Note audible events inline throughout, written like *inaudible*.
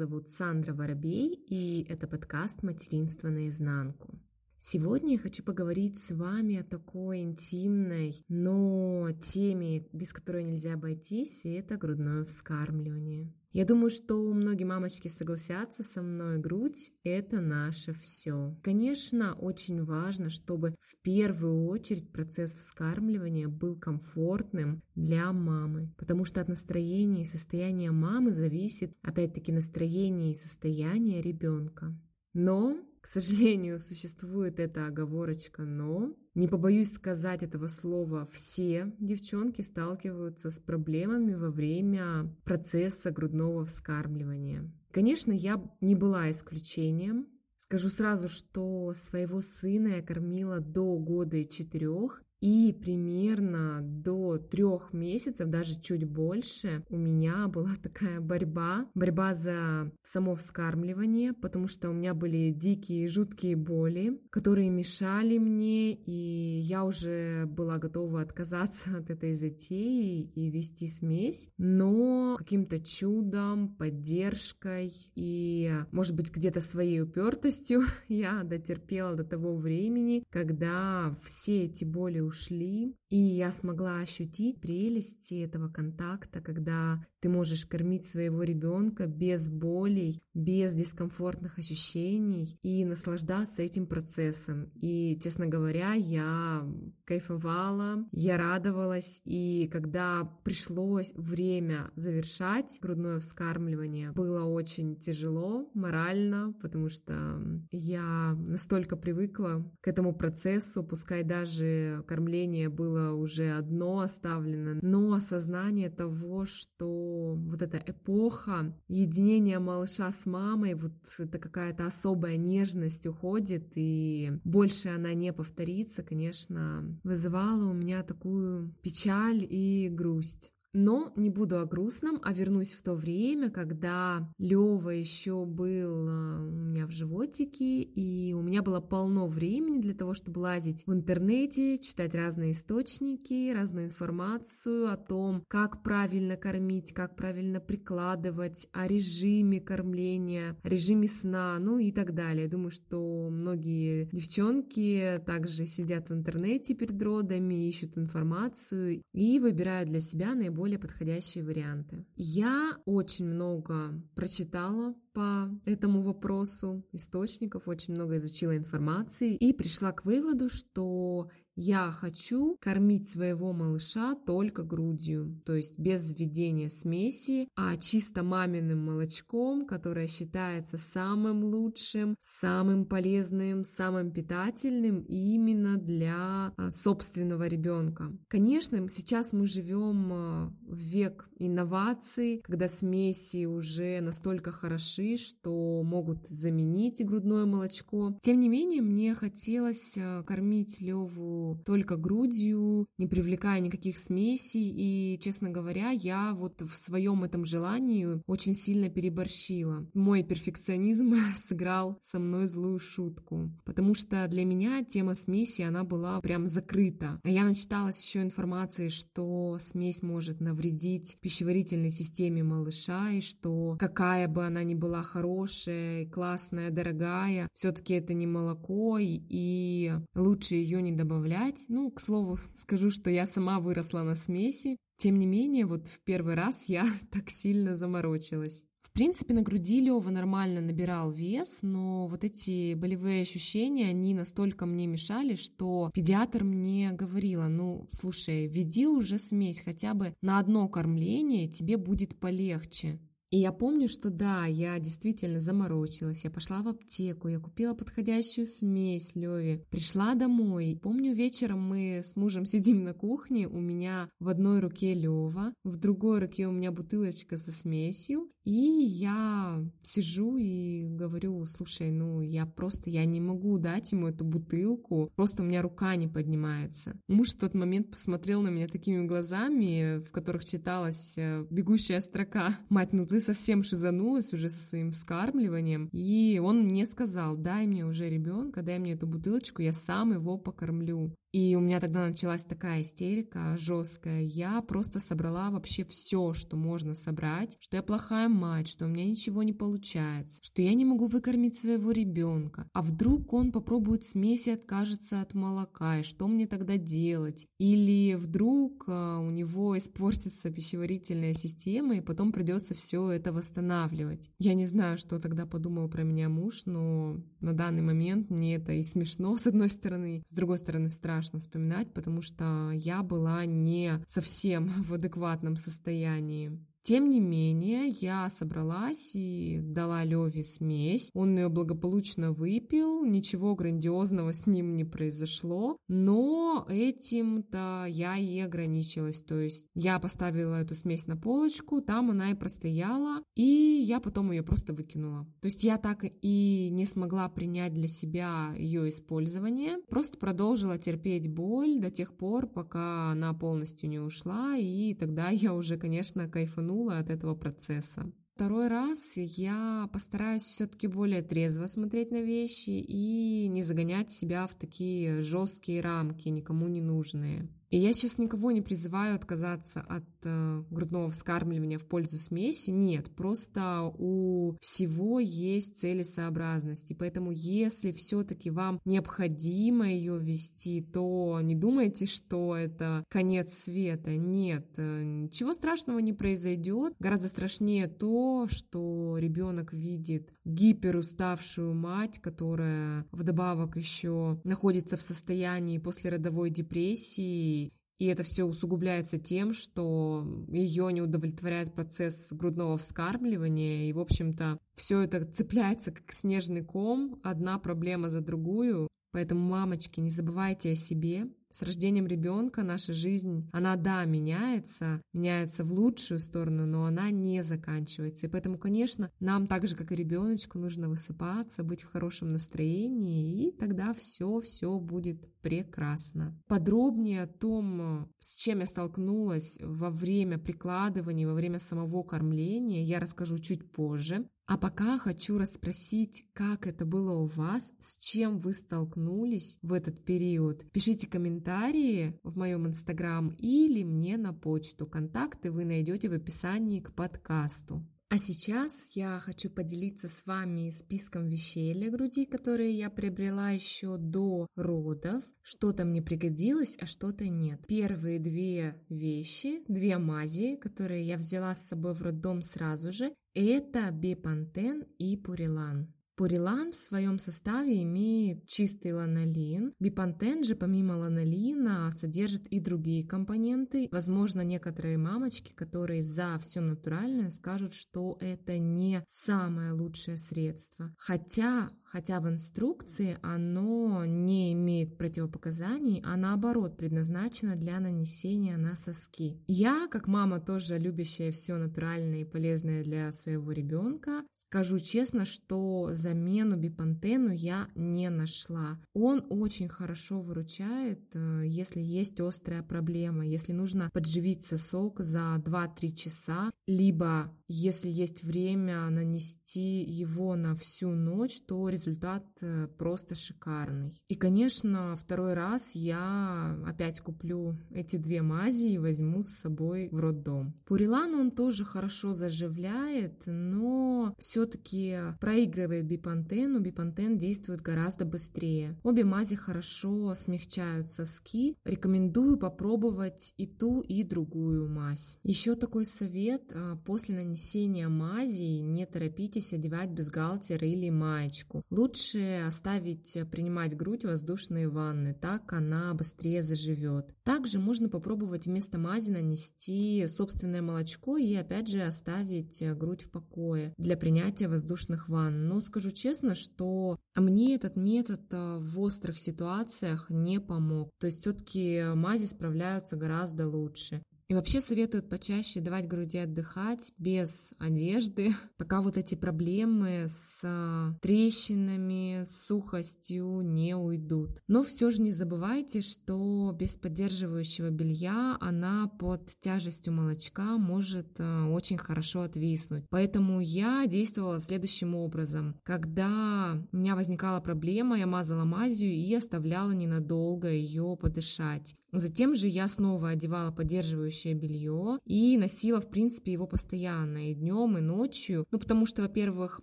зовут Сандра Воробей, и это подкаст «Материнство наизнанку». Сегодня я хочу поговорить с вами о такой интимной, но теме, без которой нельзя обойтись, и это грудное вскармливание. Я думаю, что многие мамочки согласятся со мной, грудь — это наше все. Конечно, очень важно, чтобы в первую очередь процесс вскармливания был комфортным для мамы, потому что от настроения и состояния мамы зависит, опять-таки, настроение и состояние ребенка. Но к сожалению, существует эта оговорочка «но». Не побоюсь сказать этого слова, все девчонки сталкиваются с проблемами во время процесса грудного вскармливания. Конечно, я не была исключением. Скажу сразу, что своего сына я кормила до года и четырех, и примерно до трех месяцев, даже чуть больше, у меня была такая борьба, борьба за само вскармливание, потому что у меня были дикие, жуткие боли, которые мешали мне, и я уже была готова отказаться *laughs* от этой затеи и вести смесь, но каким-то чудом, поддержкой и, может быть, где-то своей упертостью *laughs* я дотерпела до того времени, когда все эти боли ушли, и я смогла ощутить прелести этого контакта, когда ты можешь кормить своего ребенка без болей, без дискомфортных ощущений и наслаждаться этим процессом. И, честно говоря, я кайфовала, я радовалась, и когда пришлось время завершать грудное вскармливание, было очень тяжело морально, потому что я настолько привыкла к этому процессу, пускай даже кормление было было уже одно оставлено, но осознание того, что вот эта эпоха единения малыша с мамой, вот это какая-то особая нежность уходит, и больше она не повторится, конечно, вызывала у меня такую печаль и грусть. Но не буду о грустном, а вернусь в то время, когда Лева еще был э, у меня в животике, и у меня было полно времени для того, чтобы лазить в интернете, читать разные источники, разную информацию о том, как правильно кормить, как правильно прикладывать, о режиме кормления, режиме сна, ну и так далее. Думаю, что многие девчонки также сидят в интернете перед родами, ищут информацию и выбирают для себя наиболее наиболее подходящие варианты. Я очень много прочитала по этому вопросу источников, очень много изучила информации и пришла к выводу, что я хочу кормить своего малыша только грудью, то есть без введения смеси, а чисто маминым молочком, которое считается самым лучшим, самым полезным, самым питательным именно для а, собственного ребенка. Конечно, сейчас мы живем а, в век инноваций, когда смеси уже настолько хороши, что могут заменить грудное молочко. Тем не менее, мне хотелось а, кормить Леву только грудью, не привлекая никаких смесей. И, честно говоря, я вот в своем этом желании очень сильно переборщила. Мой перфекционизм *laughs* сыграл со мной злую шутку, потому что для меня тема смеси, она была прям закрыта. А я начиталась еще информации, что смесь может навредить пищеварительной системе малыша, и что какая бы она ни была хорошая, классная, дорогая, все-таки это не молоко, и лучше ее не добавлять добавлять. Ну, к слову, *laughs* скажу, что я сама выросла на смеси. Тем не менее, вот в первый раз я *laughs* так сильно заморочилась. В принципе, на груди Лева нормально набирал вес, но вот эти болевые ощущения, они настолько мне мешали, что педиатр мне говорила, ну, слушай, веди уже смесь хотя бы на одно кормление, тебе будет полегче. И я помню, что да, я действительно заморочилась. Я пошла в аптеку, я купила подходящую смесь Леве, пришла домой. Помню, вечером мы с мужем *laughs* сидим на кухне, у меня в одной руке Лева, в другой руке у меня бутылочка со смесью, и я сижу и говорю, слушай, ну я просто, я не могу дать ему эту бутылку, просто у меня рука не поднимается. Муж в тот момент посмотрел на меня такими глазами, в которых читалась э, бегущая строка. Мать, ну ты совсем шизанулась уже со своим вскармливанием. И он мне сказал, дай мне уже ребенка, дай мне эту бутылочку, я сам его покормлю. И у меня тогда началась такая истерика жесткая. Я просто собрала вообще все, что можно собрать, что я плохая мать, что у меня ничего не получается, что я не могу выкормить своего ребенка. А вдруг он попробует смесь и откажется от молока, и что мне тогда делать? Или вдруг а, у него испортится пищеварительная система, и потом придется все это восстанавливать. Я не знаю, что тогда подумал про меня муж, но на данный момент мне это и смешно, с одной стороны, с другой стороны страшно страшно вспоминать, потому что я была не совсем *laughs* в адекватном состоянии. Тем не менее, я собралась и дала Леве смесь. Он ее благополучно выпил, ничего грандиозного с ним не произошло, но этим-то я и ограничилась. То есть я поставила эту смесь на полочку, там она и простояла, и я потом ее просто выкинула. То есть я так и не смогла принять для себя ее использование, просто продолжила терпеть боль до тех пор, пока она полностью не ушла, и тогда я уже, конечно, кайфанула кайфанула от этого процесса. Второй раз я постараюсь все-таки более трезво смотреть на вещи и не загонять себя в такие жесткие рамки, никому не нужные. И я сейчас никого не призываю отказаться от э, грудного вскармливания в пользу смеси. Нет, просто у всего есть целесообразность. И поэтому, если все-таки вам необходимо ее ввести, то не думайте, что это конец света. Нет, э, ничего страшного не произойдет. Гораздо страшнее то, что ребенок видит гиперуставшую мать, которая вдобавок еще находится в состоянии послеродовой депрессии и это все усугубляется тем, что ее не удовлетворяет процесс грудного вскармливания, и, в общем-то, все это цепляется как снежный ком, одна проблема за другую. Поэтому, мамочки, не забывайте о себе, с рождением ребенка наша жизнь, она, да, меняется, меняется в лучшую сторону, но она не заканчивается. И поэтому, конечно, нам так же, как и ребеночку, нужно высыпаться, быть в хорошем настроении, и тогда все, все будет прекрасно. Подробнее о том, с чем я столкнулась во время прикладывания, во время самого кормления, я расскажу чуть позже. А пока хочу расспросить, как это было у вас, с чем вы столкнулись в этот период. Пишите комментарии в моем инстаграм или мне на почту. Контакты вы найдете в описании к подкасту. А сейчас я хочу поделиться с вами списком вещей для груди, которые я приобрела еще до родов. Что-то мне пригодилось, а что-то нет. Первые две вещи, две мази, которые я взяла с собой в роддом сразу же, это бепантен и пурилан. Пурилан в своем составе имеет чистый ланолин. Бипантен же помимо ланолина содержит и другие компоненты. Возможно, некоторые мамочки, которые за все натуральное, скажут, что это не самое лучшее средство. Хотя хотя в инструкции оно не имеет противопоказаний, а наоборот предназначено для нанесения на соски. Я, как мама, тоже любящая все натуральное и полезное для своего ребенка, скажу честно, что замену бипантену я не нашла. Он очень хорошо выручает, э, если есть острая проблема, если нужно подживить сосок за 2-3 часа, либо если есть время нанести его на всю ночь, то результат э, просто шикарный. И, конечно, второй раз я опять куплю эти две мази и возьму с собой в роддом. Пурилан он тоже хорошо заживляет, но все-таки проигрывает бипантену. Бипантен действует гораздо быстрее. Обе мази хорошо смягчают соски. Рекомендую попробовать и ту, и другую мазь. Еще такой совет. А, после нанесения мази не торопитесь одевать бюстгальтер или маечку. Лучше оставить принимать грудь воздушные ванны, так она быстрее заживет. Также можно попробовать вместо мази нанести собственное молочко и опять же оставить грудь в покое для принятия воздушных ванн. Но скажу честно, что мне этот метод э, в острых ситуациях не помог. То есть все-таки мази справляются гораздо лучше. И вообще советуют почаще давать груди отдыхать без одежды, *laughs* пока вот эти проблемы с а, трещинами, с сухостью не уйдут. Но все же не забывайте, что без поддерживающего белья она под тяжестью молочка может а, очень хорошо отвиснуть. Поэтому я действовала следующим образом. Когда у меня возникала проблема, я мазала мазью и оставляла ненадолго ее подышать. Затем же я снова одевала поддерживающее белье и носила, в принципе, его постоянно и днем, и ночью. Ну, потому что, во-первых,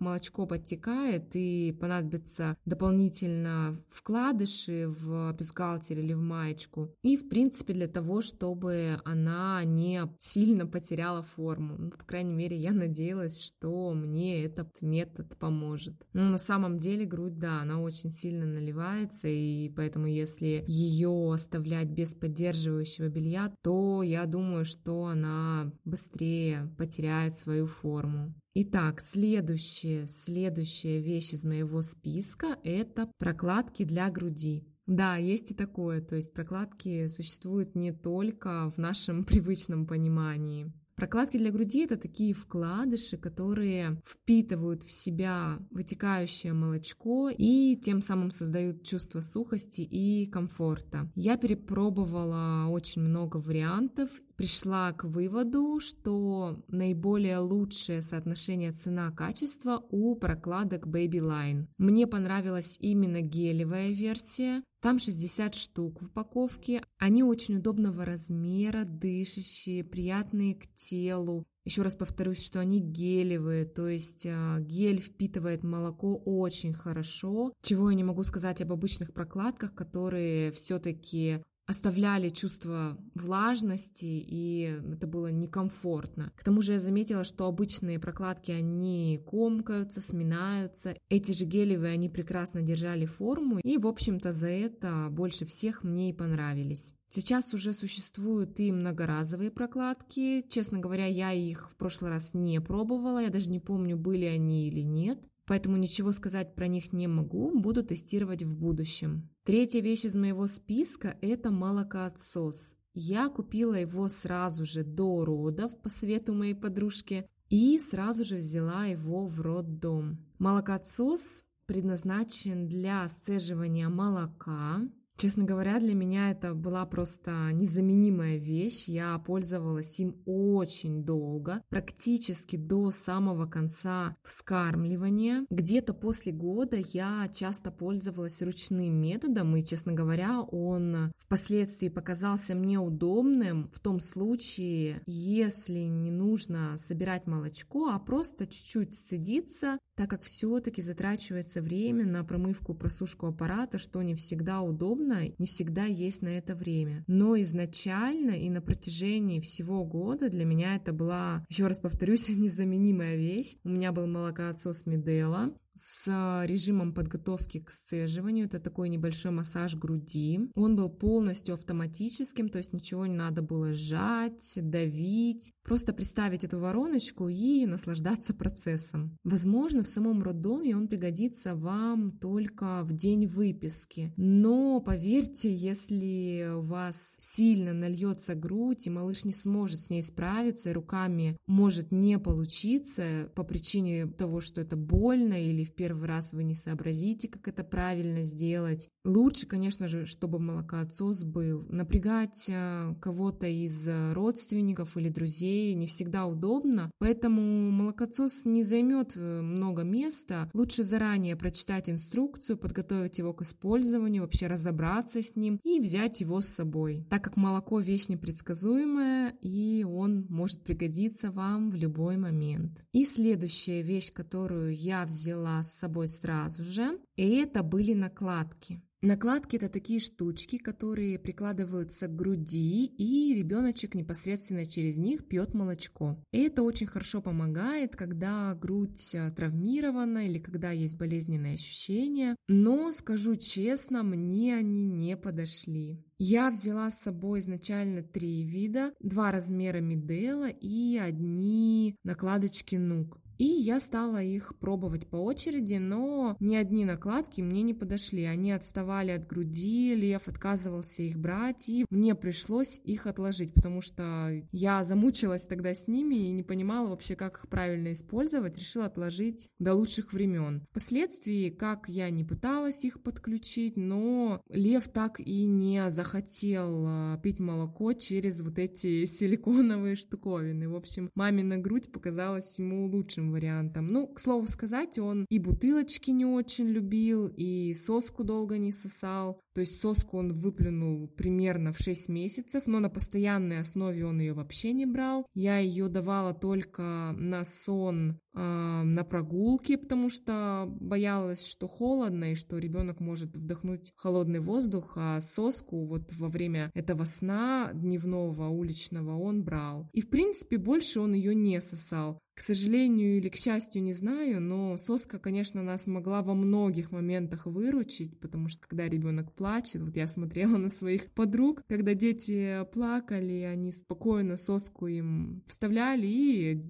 молочко подтекает и понадобится дополнительно вкладыши в бюстгальтер или в маечку. И, в принципе, для того, чтобы она не сильно потеряла форму. Ну, по крайней мере, я надеялась, что мне этот метод поможет. Но на самом деле грудь, да, она очень сильно наливается, и поэтому если ее оставлять без поддерживающего белья, то я думаю, что она быстрее потеряет свою форму. Итак, следующая, следующая вещь из моего списка – это прокладки для груди. Да, есть и такое, то есть прокладки существуют не только в нашем *laughs* привычном понимании. Прокладки для груди это такие вкладыши, которые впитывают в себя вытекающее молочко и тем самым создают чувство сухости и комфорта. Я перепробовала очень много вариантов, пришла к выводу, что наиболее лучшее соотношение цена-качество у прокладок Baby Line. Мне понравилась именно гелевая версия, там 60 штук в упаковке. Они очень удобного размера, дышащие, приятные к телу. Еще раз повторюсь, что они гелевые, то есть а, гель впитывает молоко очень хорошо, чего я не могу сказать об обычных прокладках, которые все-таки оставляли чувство влажности, и это было некомфортно. К тому же я заметила, что обычные прокладки, они комкаются, сминаются. Эти же гелевые, они прекрасно держали форму, и, в общем-то, за это больше всех мне и понравились. Сейчас уже существуют и многоразовые прокладки. Честно говоря, я их в прошлый раз не пробовала, я даже не помню, были они или нет поэтому ничего сказать про них не могу, буду тестировать в будущем. Третья вещь из моего списка – это молокоотсос. Я купила его сразу же до родов по совету моей подружки и сразу же взяла его в роддом. Молокоотсос предназначен для сцеживания молока, Честно говоря, для меня это была просто незаменимая вещь. Я пользовалась им очень долго, практически до самого конца вскармливания. Где-то после года я часто пользовалась ручным методом, и, честно говоря, он впоследствии показался мне удобным в том случае, если не нужно собирать молочко, а просто чуть-чуть сцедиться, так как все-таки затрачивается время на промывку, просушку аппарата, что не всегда удобно, не всегда есть на это время. Но изначально и на протяжении всего года для меня это была, еще раз повторюсь, *laughs* незаменимая вещь. У меня был молокоотсос Медела, с режимом подготовки к сцеживанию. Это такой небольшой массаж груди. Он был полностью автоматическим, то есть ничего не надо было сжать, давить. Просто представить эту вороночку и наслаждаться процессом. Возможно, в самом роддоме он пригодится вам только в день выписки. Но поверьте, если у вас сильно нальется грудь, и малыш не сможет с ней справиться, и руками может не получиться по причине того, что это больно или в первый раз вы не сообразите, как это правильно сделать. Лучше, конечно же, чтобы молокоотсос был. Напрягать э, кого-то из э, родственников или друзей не всегда удобно, поэтому молокоотсос не займет э, много места. Лучше заранее прочитать инструкцию, подготовить его к использованию, вообще разобраться с ним и взять его с собой, так как молоко вещь непредсказуемая и он может пригодиться вам в любой момент. И следующая вещь, которую я взяла с собой сразу же, и это были накладки. Накладки это такие штучки, которые прикладываются к груди, и ребеночек непосредственно через них пьет молочко. И это очень хорошо помогает, когда грудь э, травмирована или когда есть болезненные ощущения. Но, скажу честно, мне они не подошли. Я взяла с собой изначально три вида, два размера Медела и одни накладочки Нук. И я стала их пробовать по очереди, но ни одни накладки мне не подошли. Они отставали от груди, лев отказывался их брать, и мне пришлось их отложить, потому что я замучилась тогда с ними и не понимала вообще, как их правильно использовать, решила отложить до лучших времен. Впоследствии, как я не пыталась их подключить, но лев так и не захотел а, пить молоко через вот эти *laughs* силиконовые штуковины. В общем, мамина грудь показалась ему лучшим вариантом. Ну, к слову сказать, он и бутылочки не очень любил, и соску долго не сосал. То есть соску он выплюнул примерно в 6 месяцев, но на постоянной основе он ее вообще не брал. Я ее давала только на сон, э, на прогулке, потому что боялась, что холодно и что ребенок может вдохнуть холодный воздух, а соску вот во время этого сна дневного уличного он брал. И в принципе больше он ее не сосал. К сожалению или к счастью, не знаю, но соска, конечно, нас могла во многих моментах выручить, потому что когда ребенок плачет, вот я смотрела на своих подруг, когда дети плакали, они спокойно соску им вставляли, и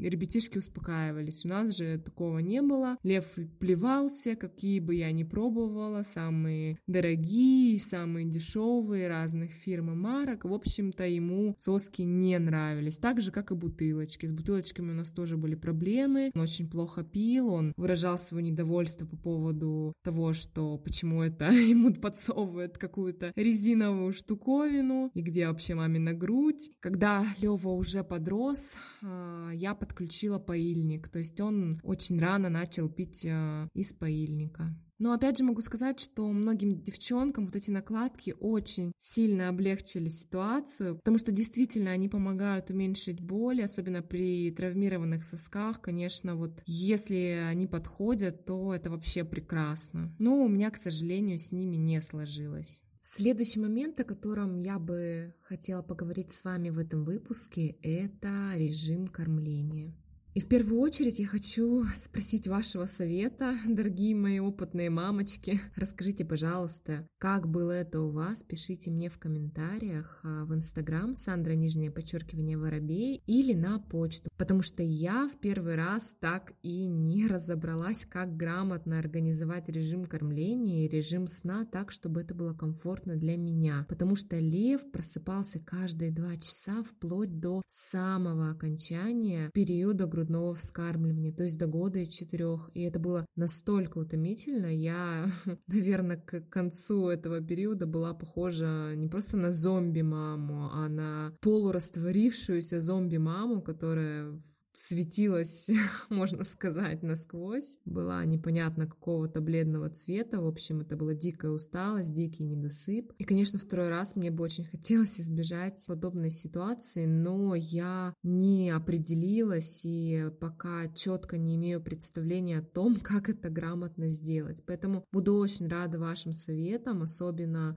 ребятишки успокаивались. У нас же такого не было. Лев плевался, какие бы я ни пробовала, самые дорогие, самые дешевые разных фирм и марок. В общем-то, ему соски не нравились. Так же, как и бутылочки. С бутылочками нас тоже были проблемы. Он очень плохо пил, он выражал свое недовольство по поводу того, что почему это *laughs* ему подсовывает какую-то резиновую штуковину, и где вообще мамина грудь. Когда Лева уже подрос, а, я подключила поильник, то есть он очень рано начал пить а, из поильника. Но опять же могу сказать, что многим девчонкам вот эти накладки очень сильно облегчили ситуацию, потому что действительно они помогают уменьшить боль, особенно при травмированных сосках. Конечно, вот если они подходят, то это вообще прекрасно. Но у меня, к сожалению, с ними не сложилось. Следующий момент, о котором я бы хотела поговорить с вами в этом выпуске, это режим кормления. И в первую очередь я хочу спросить вашего совета, дорогие мои опытные мамочки. Расскажите, пожалуйста, как было это у вас? Пишите мне в комментариях а, в Инстаграм Сандра Нижнее подчеркивание Воробей или на почту, потому что я в первый раз так и не разобралась, как грамотно организовать режим кормления и режим сна так, чтобы это было комфортно для меня, потому что Лев просыпался каждые два часа вплоть до самого окончания периода грудного вскармливания, то есть до года и четырех. И это было настолько утомительно. Я, *laughs* наверное, к концу этого периода была похожа не просто на зомби-маму, а на полурастворившуюся зомби-маму, которая светилась, *laughs* можно сказать, насквозь, была непонятно какого-то бледного цвета, в общем, это была дикая усталость, дикий недосып. И, конечно, второй раз мне бы очень *laughs* хотелось избежать подобной ситуации, но я не определилась и пока четко не имею представления о том, *laughs* как это грамотно сделать. Поэтому буду очень рада вашим советам, особенно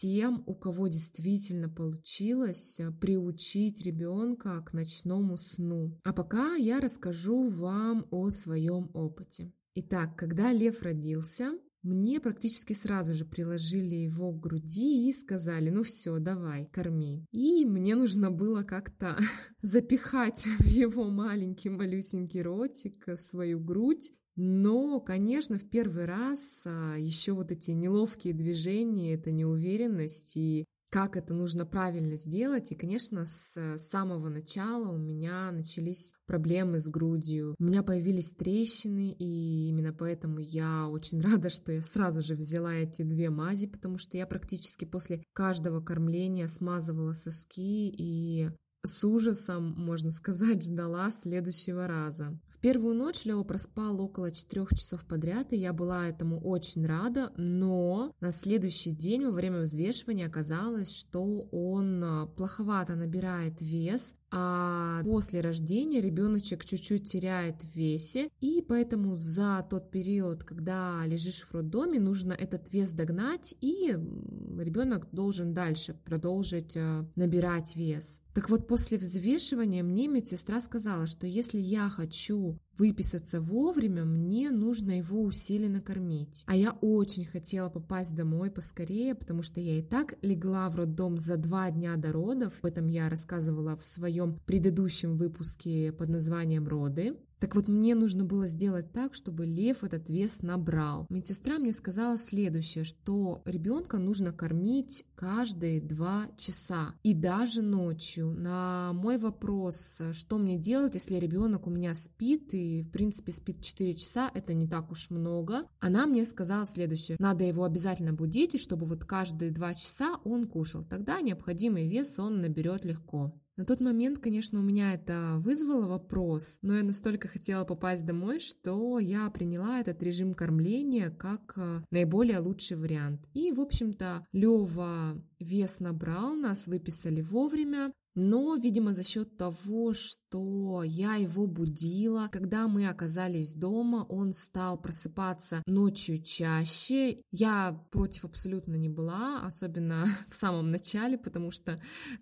тем, у кого действительно получилось э, приучить ребенка к ночному сну. А пока я расскажу вам о своем опыте. Итак, когда Лев родился, мне практически сразу же приложили его к груди и сказали, ну все, давай, корми. И мне нужно было как-то *laughs* запихать в его маленький малюсенький ротик свою грудь но, конечно, в первый раз а, еще вот эти неловкие движения, это неуверенность и как это нужно правильно сделать. И, конечно, с самого начала у меня начались проблемы с грудью. У меня появились трещины, и именно поэтому я очень *laughs* рада, что я сразу же взяла эти две мази, потому что я практически после каждого кормления смазывала соски, и с ужасом, можно сказать, ждала следующего раза. В первую ночь Лео проспал около 4 часов подряд, и я была этому очень рада, но на следующий день во время взвешивания оказалось, что он а, плоховато набирает вес, а после рождения ребеночек чуть-чуть теряет в весе, и поэтому за тот период, когда лежишь в роддоме, нужно этот вес догнать, и ребенок должен дальше продолжить а, набирать вес. Так вот, после взвешивания мне медсестра сказала, что если я хочу выписаться вовремя, мне нужно его усиленно кормить. А я очень хотела попасть домой поскорее, потому что я и так легла в роддом за два дня до родов. Об этом я рассказывала в своем предыдущем выпуске под названием «Роды». Так вот, мне нужно было сделать так, чтобы лев этот вес набрал. Медсестра мне сказала следующее, что ребенка нужно кормить каждые два часа и даже ночью. На мой вопрос, что мне делать, если ребенок у меня спит и, в принципе, спит 4 часа, это не так уж много, она мне сказала следующее. Надо его обязательно будить, и чтобы вот каждые два часа он кушал. Тогда необходимый вес он наберет легко. На тот момент, конечно, у меня это вызвало вопрос, но я настолько хотела попасть домой, что я приняла этот режим кормления как э, наиболее лучший вариант. И, в общем-то, Лева вес набрал, нас выписали вовремя, но, видимо, за счет того, что я его будила, когда мы оказались дома, он стал просыпаться ночью чаще. Я против абсолютно не была, особенно *laughs* в самом начале, потому что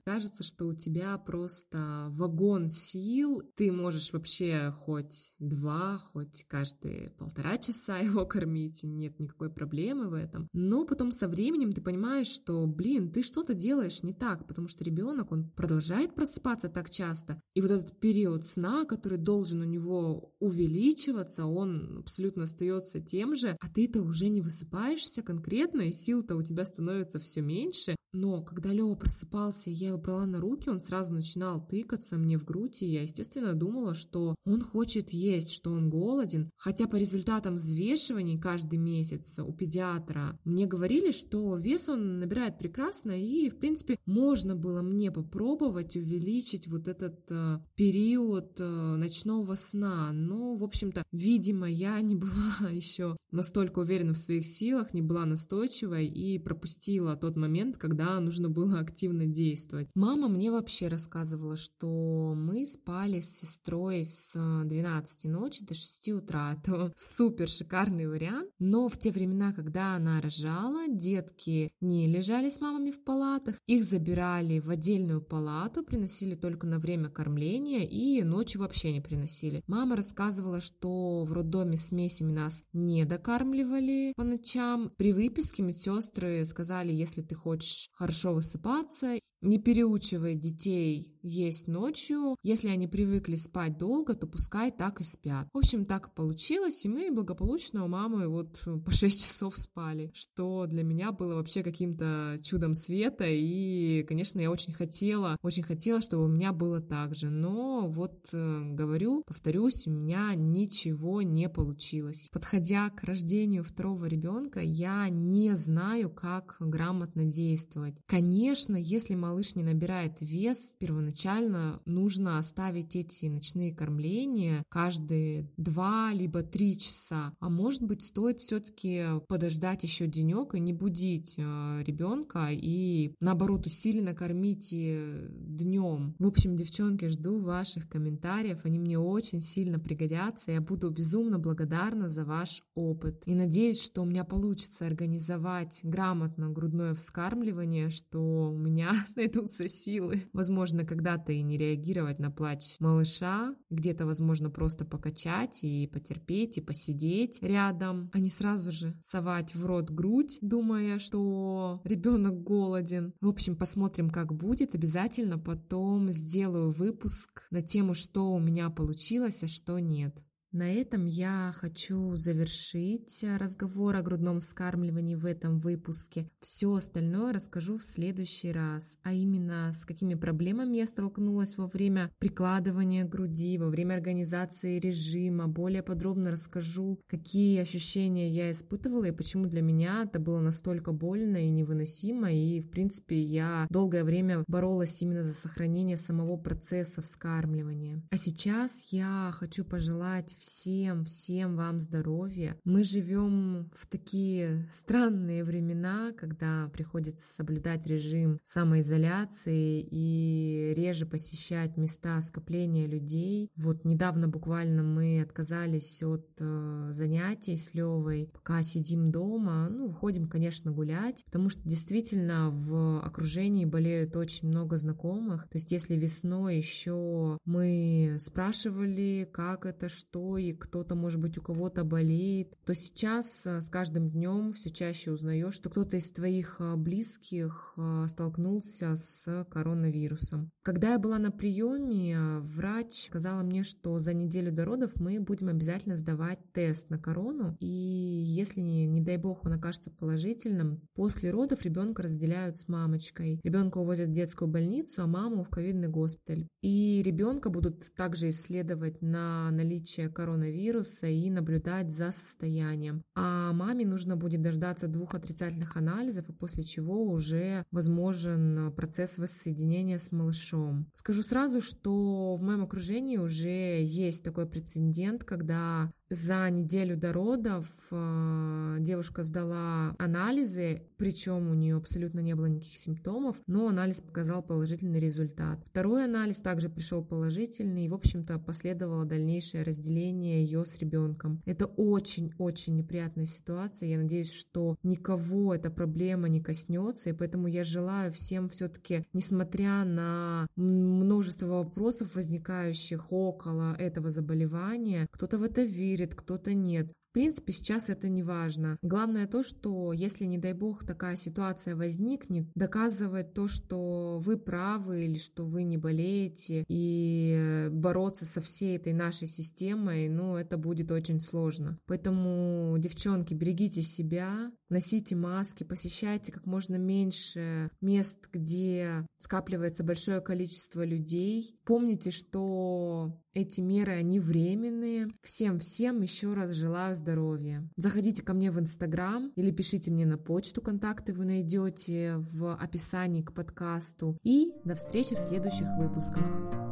кажется, что у тебя просто вагон сил. Ты можешь вообще хоть два, хоть каждые полтора часа *laughs* его кормить, нет никакой проблемы в этом. Но потом со временем ты понимаешь, что, блин, ты что-то делаешь не так, потому что ребенок, он продолжает продолжает просыпаться так часто. И вот этот период сна, который должен у него увеличиваться, он абсолютно остается тем же, а ты-то уже не высыпаешься конкретно, и сил-то у тебя становится все меньше. Но когда Лева просыпался, я его брала на руки, он сразу начинал тыкаться мне в грудь, и я, естественно, думала, что он хочет есть, что он голоден. Хотя по результатам взвешиваний каждый месяц у педиатра мне говорили, что вес он набирает прекрасно, и, в принципе, можно было мне попробовать увеличить вот этот э, период э, ночного сна. Но, в общем-то, видимо, я не была *laughs* еще настолько уверена в своих силах, не была настойчивой и пропустила тот момент, когда когда нужно было активно действовать. Мама мне вообще рассказывала, что мы спали с сестрой с 12 ночи до 6 утра. Это *laughs* супер шикарный вариант. Но в те времена, когда она рожала, детки не лежали с мамами в палатах, их забирали в отдельную палату, приносили только на время кормления и ночью вообще не приносили. Мама рассказывала, что в роддоме смесями нас не докармливали по ночам. При выписке медсестры сказали, если ты хочешь хорошо высыпаться не переучивай детей есть ночью. Если они привыкли спать долго, то пускай так и спят. В общем, так получилось, и мы благополучно у мамы вот по *laughs* 6 часов спали, что для меня было вообще каким-то чудом света, и, конечно, я очень хотела, очень хотела, чтобы у меня было так же, но вот э, говорю, повторюсь, у меня ничего не получилось. Подходя к рождению второго ребенка, я не знаю, как грамотно действовать. Конечно, если малыш малыш не набирает вес, первоначально нужно оставить эти ночные кормления каждые два либо три часа. А может быть, стоит все-таки подождать еще денек и не будить э, ребенка и наоборот усиленно кормить днем. В общем, девчонки, жду ваших комментариев, они мне очень сильно пригодятся. Я буду безумно благодарна за ваш опыт. И надеюсь, что у меня получится организовать грамотно грудное вскармливание, что у меня *laughs* найдутся силы. Возможно, когда-то и не реагировать на плач малыша, где-то, возможно, просто покачать и потерпеть, и посидеть рядом, а не сразу же совать в рот грудь, думая, что ребенок голоден. В общем, посмотрим, как будет. Обязательно потом сделаю выпуск на тему, что у меня получилось, а что нет. На этом я хочу завершить разговор о грудном вскармливании в этом выпуске. Все остальное расскажу в следующий раз, а именно с какими проблемами я столкнулась во время прикладывания груди, во время организации режима. Более подробно расскажу, какие ощущения я испытывала и почему для меня это было настолько больно и невыносимо. И, в принципе, я долгое время боролась именно за сохранение самого процесса вскармливания. А сейчас я хочу пожелать всем, всем вам здоровья. Мы живем в такие странные времена, когда приходится соблюдать режим самоизоляции и реже посещать места скопления людей. Вот недавно буквально мы отказались от э, занятий с Левой, пока сидим дома. Ну, выходим, конечно, гулять, потому что действительно в окружении болеют очень много знакомых. То есть если весной еще мы спрашивали, как это, что, и кто-то, может быть, у кого-то болеет, то сейчас с каждым днем все чаще узнаешь, что кто-то из твоих близких столкнулся с коронавирусом. Когда я была на приеме, врач сказала мне, что за неделю до родов мы будем обязательно сдавать тест на корону, и если, не дай бог, он окажется положительным, после родов ребенка разделяют с мамочкой. Ребенка увозят в детскую больницу, а маму в ковидный госпиталь. И ребенка будут также исследовать на наличие коронавируса и наблюдать за состоянием. А маме нужно будет дождаться двух отрицательных анализов, и после чего уже возможен процесс воссоединения с малышом. Скажу сразу, что в моем окружении уже есть такой прецедент, когда за неделю до родов э, девушка сдала анализы, причем у нее абсолютно не было никаких симптомов, но анализ показал положительный результат. Второй анализ также пришел положительный, и, в общем-то, последовало дальнейшее разделение ее с ребенком. Это очень-очень неприятная ситуация. Я надеюсь, что никого эта проблема не коснется, и поэтому я желаю всем все-таки, несмотря на множество вопросов, возникающих около этого заболевания, кто-то в это верит, верит, кто-то нет. В принципе, сейчас это не важно. Главное то, что если, не дай бог, такая ситуация возникнет, доказывать то, что вы правы или что вы не болеете, и бороться со всей этой нашей системой, ну, это будет очень сложно. Поэтому, девчонки, берегите себя, носите маски, посещайте как можно меньше мест, где скапливается большое количество людей. Помните, что эти меры, они временные. Всем-всем еще раз желаю здоровья. Заходите ко мне в Инстаграм или пишите мне на почту, контакты вы найдете в описании к подкасту. И до встречи в следующих выпусках.